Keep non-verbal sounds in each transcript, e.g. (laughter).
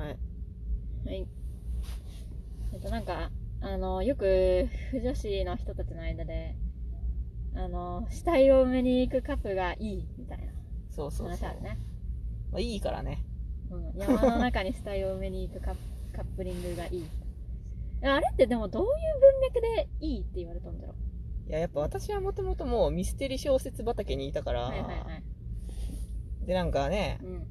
はい。はい。えっと、なんか、あの、よく、不女子の人たちの間で、あの、死体を埋めに行くカップがいい、みたいなそうそうそうね。まあ、いいからね。うん、山の中に死体を埋めに行くカッ (laughs) カップリングがいい。あれってでもどういう文脈でいいって言われたんだろいや、やっぱ私はもともともうミステリ小説畑にいたから、う。はいはいはい。で、なんかね、うん。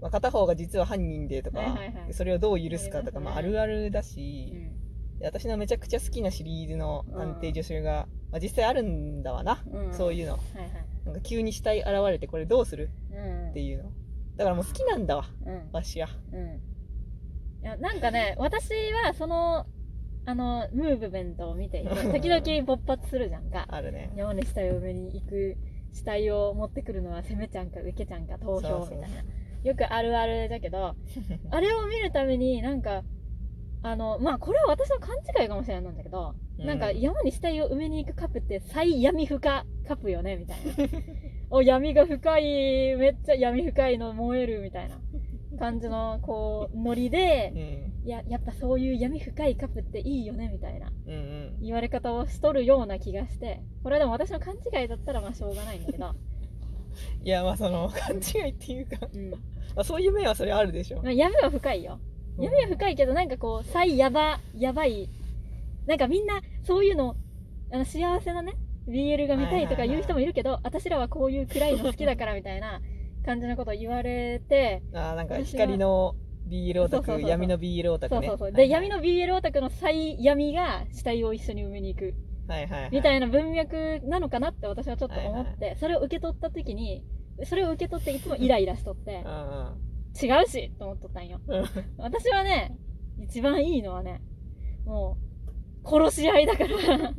まあ、片方が実は犯人でとか、はいはいはいそれをどう許すかとか、まあ、あるあるだうし、ん。で私のめちゃくちゃ好きなシリーズの探偵助手が、まあ、実際あるんだわな、うん。そういうの。はいはい。なんか急に死体現れてこれどうするうん。っていうの。だからもう好きなんだわ、うん。わしは。うん。いや、なんかね、私はその、あの、ムーブメントを見ていて、時々勃発するじゃんか。あるね。山に死体を埋めに行く死体を持ってくるのは攻めちゃんか受けちゃんか投そうそう票みたいな。よくあるあるだけど、(laughs) あれを見るためになんか、あの、まあこれは私の勘違いかもしれないんだけど、うんなんか山に死体を埋めに行くカップって最闇深カップよねみたいな。(laughs) お、闇が深い、めっちゃ闇深いの燃えるみたいな感じのこう、ノリでう、ん。いや、やっぱそういう闇深いカップっていいよねみたいなうんうん。言われ方をしとるような気がして、これはでも私の勘違いだったらまあしょうがないんだけど、(laughs) いや、まあその、勘違いっていうか、うん。まあそういう面はそれあるでしょ。まあ、闇は深いよ。闇は深いけど、なんかこう、最やば、やばい。なんかみんな、そういうの、あの幸せなね、BL が見たいとか言う人もいるけど、私らはこういう暗いの好きだから (laughs) みたいな感じのことを言われて、あーなんか光の BL オタク、闇の BL オタクね。そうそうそう。で、はい闇の BL オタクの最闇が死体を一緒に埋めに行く。はいはいはい。みたいな文脈なのかなって私はちょっと思って、それを受け取った時に、それを受け取っていつもイライラしとって、うん違うしと思っとったんよ。うん。私はね、一番いいのはね、もう、殺し合いだから。(laughs)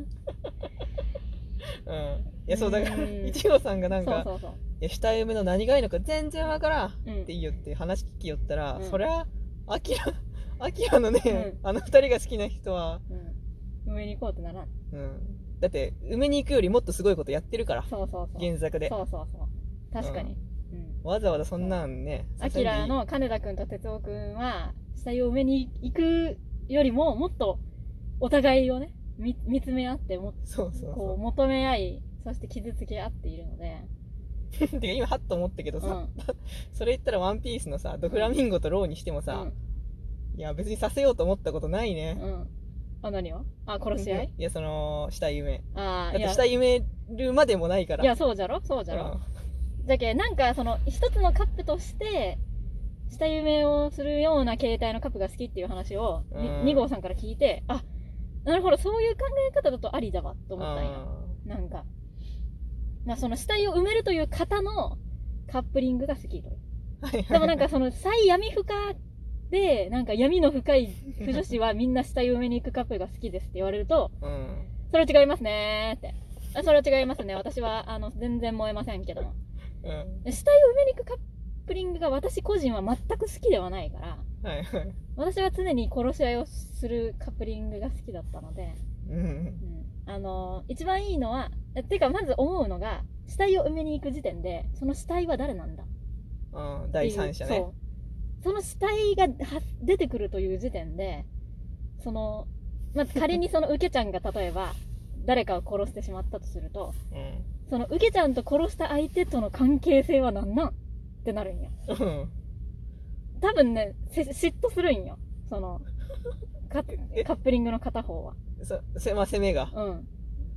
うん。いや、そう、だから、うん一応さんがなんか、そうそうそう。いや、下の何がいいのか全然わからんっうんていいよって話聞きよったら、うんそりゃ、アキラ、(laughs) アキラのね、うあの二人が好きな人は、うん。上に行こうってならん。うん。だって、埋めに行くよりもっとすごいことやってるから、そうそうそう。原作で。そうそうそう。確かに。うん。わざわざそんなんね、アキラの金田くんと哲夫くんは、死体を埋めに行くよりも、もっと、お互いをね、見見つめ合って、もそうそうこう、そ求め合い、そして傷つけ合っているので、う。(laughs) てか今、はっと思ったけどさ、うん。(laughs) それ言ったらワンピースのさ、ドフラミンゴとローにしてもさ、いや、別にさせようと思ったことないねうん。。うん。あ、何を？あ、殺し合い？いや、その、下夢。ああ、いや、だって下夢るまでもないから。いや、そうじゃろ？そうじゃろ、だけなんかその一つのカップとして下夢をするような形態のカップが好きっていう話をうん。2号さんから聞いてあなるほどそういう考え方だとありだわとうん。思ったんよあなんか。まあその死体を埋めるという方のカップリングが好きとでもなんかその最闇深でなんか闇の深い不女子はみんな死体を埋めに行くカップが好きですって言われるとうん。それは違いますねーって。あそれは違いますね。私はあの全然燃えませんけどもうん。死体を埋めに行くカップリングが私個人は全く好きではないからはいはい。私は常に殺し合いをするカップリングが好きだったので、うん。うん、あの一番いいのはえてかまず思うのが死体を埋めに行く時点でその死体は誰なんだ？うん。っていう第三者ね。その死体がは出てくるという時点でその、まあ、仮にそのウケちゃんが例えば誰かを殺してしまったとするとうん。そのウケちゃんと殺した相手との関係性は何なんってなるんや。うん。多分ねせ嫉妬するんよ。そのカえ？カップリングの片方は。そ、せ、まあ、攻めが。うん。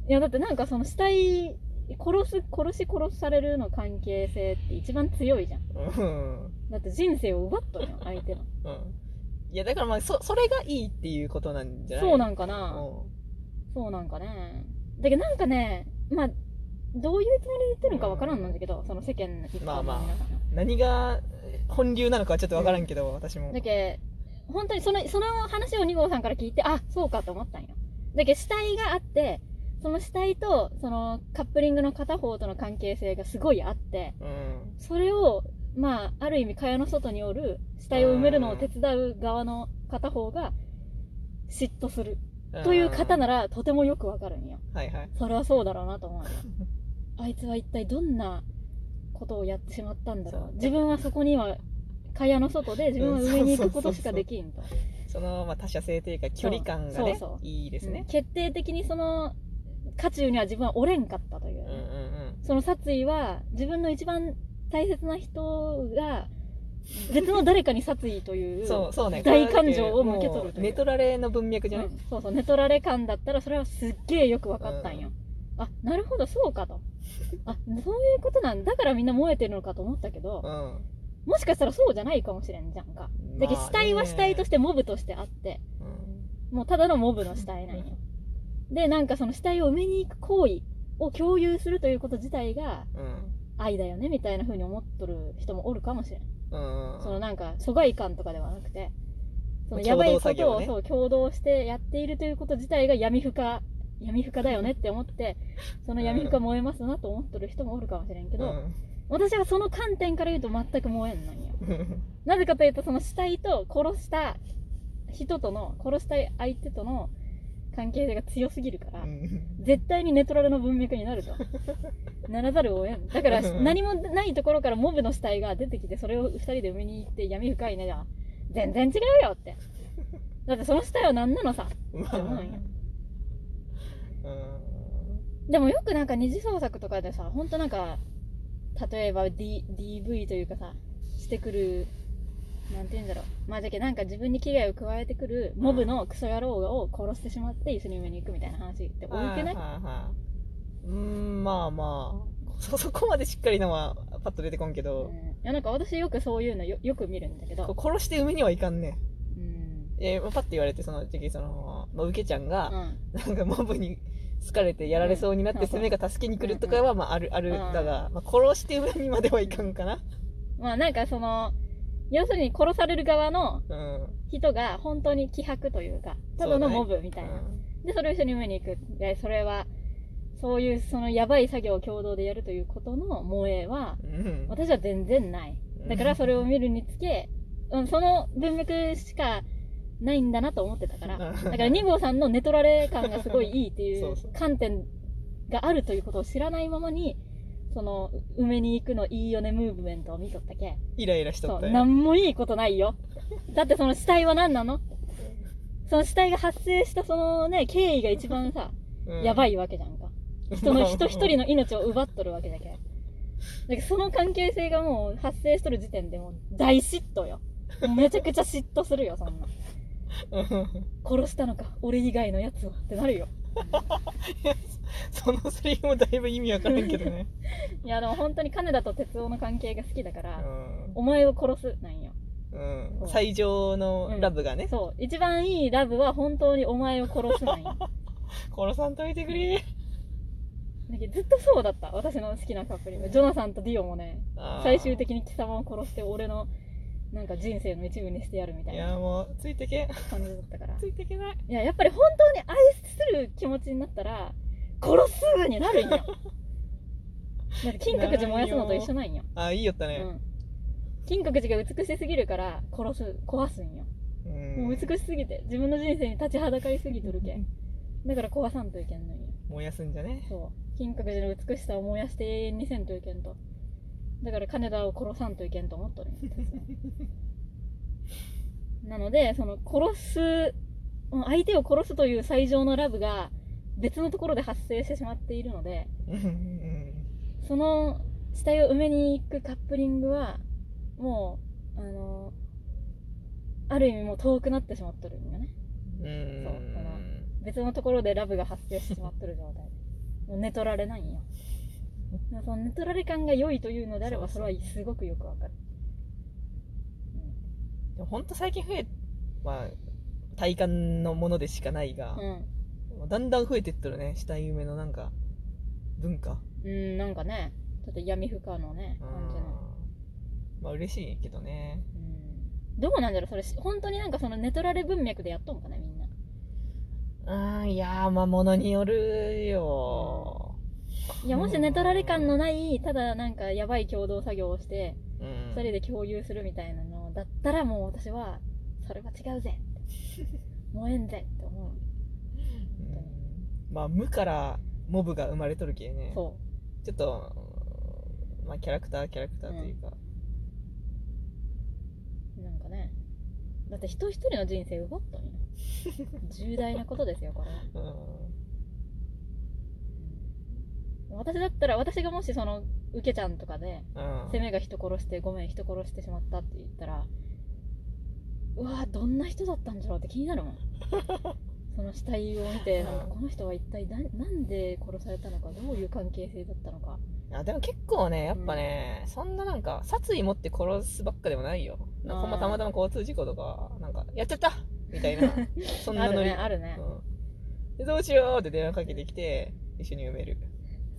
いやだってなんかその死体殺す殺し殺されるの関係性って一番強いじゃん。うん。だって人生を奪っとるよ相手の。うん。いや、だからまあ、そ、それがいいっていうことなんじゃない？そうなんんかな、うそうなんかね。だけどなんかねまあどういうつもりで言ってるのかわからんなんだけど、その世間の一般の皆さんが、まあまん。何が本流なのかはちょっとわからんけど、私も。だけ本当にそのその話を2号さんから聞いてあそうかと思ったんよだけど死体があってその死体とそのカップリングの片方との関係性がすごいあってうん。それをまあある意味蚊帳の外におる死体を埋めるのを手伝う側の片方が嫉妬するという方なら。らとてもよくわかるんよはいはい。それはそうだろうなと思うよ (laughs) あいつは一体どんなことをやってしまったんだろそう。う自分はそこには蚊帳の外で自分は上に行くことしかできんと。その、まあ、他者性というか距離感がねそうそう。いいですね。うん、決定的にその渦中には自分は折れんかったという。ね、うんうんうん。その殺意は自分の一番大切な人が別の誰かに殺意という (laughs) そうそうね。大感情を向け取るという。もうネトラレの文脈じゃない、うん。そうそう。寝取られ感だったらそれはすっげえよく分かったんよ、あなるほどそうかと。あそういうことなんだ。からみんな燃えてるのかと思ったけど、うん。もしかしたらそうじゃないかもしれんじゃんか、だけど死体は死体としてモブとしてあってうん。もうただのモブの死体なんよ。でなんかその死体を埋めに行く行為を共有するということ自体がうん。愛だよねみたいな風に思っとる人もおるかもしれん。うん。そのなんか疎外感とかではなくてそのやばいことをそう共同してやっているということ自体が闇深闇深だよねって思ってその闇深燃えますなと思っとる人もおるかもしれんけど、私はその観点から言うと全く燃えんのんよ。うん。なぜかというとその死体と殺した人との殺した相手との関係性が強すぎるから、うん。絶対にネトラレの文脈になると。(laughs) ならざるを得ん。だからうん。何もないところからモブの死体が出てきてそれを2人で埋めに行って闇深いねじゃ全然違うよって。だってその死体は何なのさまあって思うんよ。うんでもよくなんか二次創作とかでさほんとなんか例えば、D、DV というかさしてくるなんて言うんだろう。まあじゃけなんか自分に危害を加えてくるモブのクソ野郎を殺してしまって一緒に埋めに行くみたいな話って多くない？うんまあまあ。そ (laughs) そこまでしっかりのはパッと出てこんけうん。ど、いやなんか私よくそういうのよよく見るんだけど。殺して埋めにはいかんね。うんえーパッて言われてその時期その、まあ、受けちゃんが、うん。なんかモブに好かれてやられそうになって、攻めが助けに来るとかは、まあ、あるある、うんだが、まあ、殺して上にまではいかんかな。まあなんかその要するに殺される側のうん。人が本当に気迫というかただのモブみたいな、でそれを一緒に埋めに行く。でそれはそういうそのやばい作業を共同でやるということの萌えは私は全然ない。だからそれを見るにつけ、うん、その文脈しかないんだなと思ってたからだから2号さんの寝取られ感がすごいいいっていそう観点があるということを知らないままにその埋めに行くのいいよねムーブメントを見とったけ。イライラしとったよ。何もいいことないよ。だってその死体は何なの？その死体が発生したそのね経緯が一番さ、やばいいわけじゃんか。人の人一人の命を奪っとるわけだけ。だけどその関係性がもう発生しとる時点でもう大嫉妬よ。めちゃくちゃ嫉妬するよそんな殺したのか俺以外のやつをってなるよ。(laughs) そのセリフもだいぶ意味わからんけどね、(laughs) いやでも本当に金田と哲夫の関係が好きだから、うん。お前を殺すなんよ。うん。最上のラブがね、そう。一番いいラブは本当にお前を殺すなんよ。(laughs) 殺さんといてくれ。だけどずっとそうだった。私の好きなカップリング。ジョナサンとディオもね最終的に貴様を殺して俺のなんか人生の一部にしてやるみたいいやなもうついてけ。感じだったから。ついてけない。いややっぱり本当に愛する気持ちになったら殺すになるんよ。だって金閣寺燃やすのと一緒なんよ、あいいよったね。うん、金閣寺が美しすぎるから殺す壊すんよ。うん。もう美しすぎて自分の人生に立ちはだかりすぎとるけん。だから壊さんといけんのよ燃やすんじゃね。そう。金閣寺の美しさを燃やして永遠にせんといけんとだから金田を殺さんといけんと思っとるんよ私はなのでその殺すうん相手を殺すという最上のラブが別のところで発生してしまっているのでその死体を埋めに行くカップリングはもうあのある意味もう遠くなってしまっとるんよね。うん。そうその別のところでラブが発生してしまっとる状態もう寝取られないんよその寝取られ感が良いというのであればそれはすごくよくわかる。でもほんと最近増えまあ体感のものでしかないがう、ん、だんだん増えてっとるね。死体埋めのなんか文化。うん、うん、なんかね。ちょっと闇深のねうん。感じの、まあ嬉しいけどね。うん、どうなんだろうそれ本当になんかその寝取られ文脈でやっとんかなみんな。うんいやーまあものによるよいやもし寝取られ感のないただなんかやばい共同作業をしてうん。2人で共有するみたいなのだったらもう私はそれは違うぜ (laughs) 燃えんぜって思う。うん。まあ無からモブが生まれとるけね。そちょっとまあキャラクターキャラクターというか、なんかね。だって人一人の人生奪ったんよ (laughs) 重大なことですよこれは。うん私だったら私がもしそのウケちゃんとかでうん。攻めが人殺してごめん人殺してしまったって言ったらうわどんな人だったんじゃろうって気になるもん。(laughs) その死体を見てうん。この人は一体ななんで殺されたのかどういう関係性だったのか。あでも結構ねやっぱね、そんななんか殺意持って殺すばっかでもないよ。なんかほんまたまたま交通事故とかなんかやっちゃった！みたいな (laughs) そんなあるノリ。ねあるね。うん。でどうしようって電話かけてきて一緒に埋める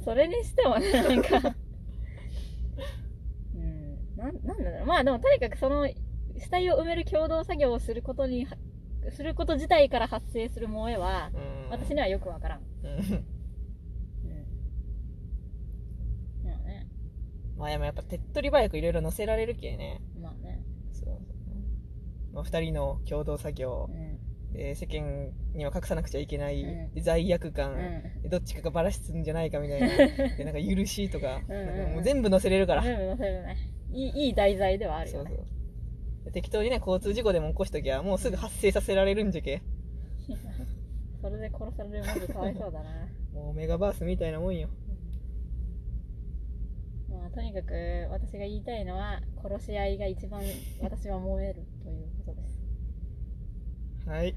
それにしてもねなんか。うん。なんなんだろう。まあでもとにかくその死体を埋める共同作業をすることにはすること自体から発生する萌えはうん。私にはよくわからん。うん。うん。まあね。まあでもやっぱ手っ取り早くいろいろ載せられるけね。まあね。そう。そうまあ、2人の共同作業。うんで世間には隠さなくちゃいけない、うん。で罪悪感、うん。でどっちかがバラすんじゃないかみたいな。でなんか許しとか。うんもう全部載せれるから、全部載せるね。いいいい題材ではあるそうそよねう。で適当にね交通事故でも起こしときゃもうすぐ発生させられるんじゃけ。(laughs) それで殺されるまずかわいそうだな。もうメガバースみたいなもんよ。まあとにかく私が言いたいのは殺し合いが一番私は燃えるというはい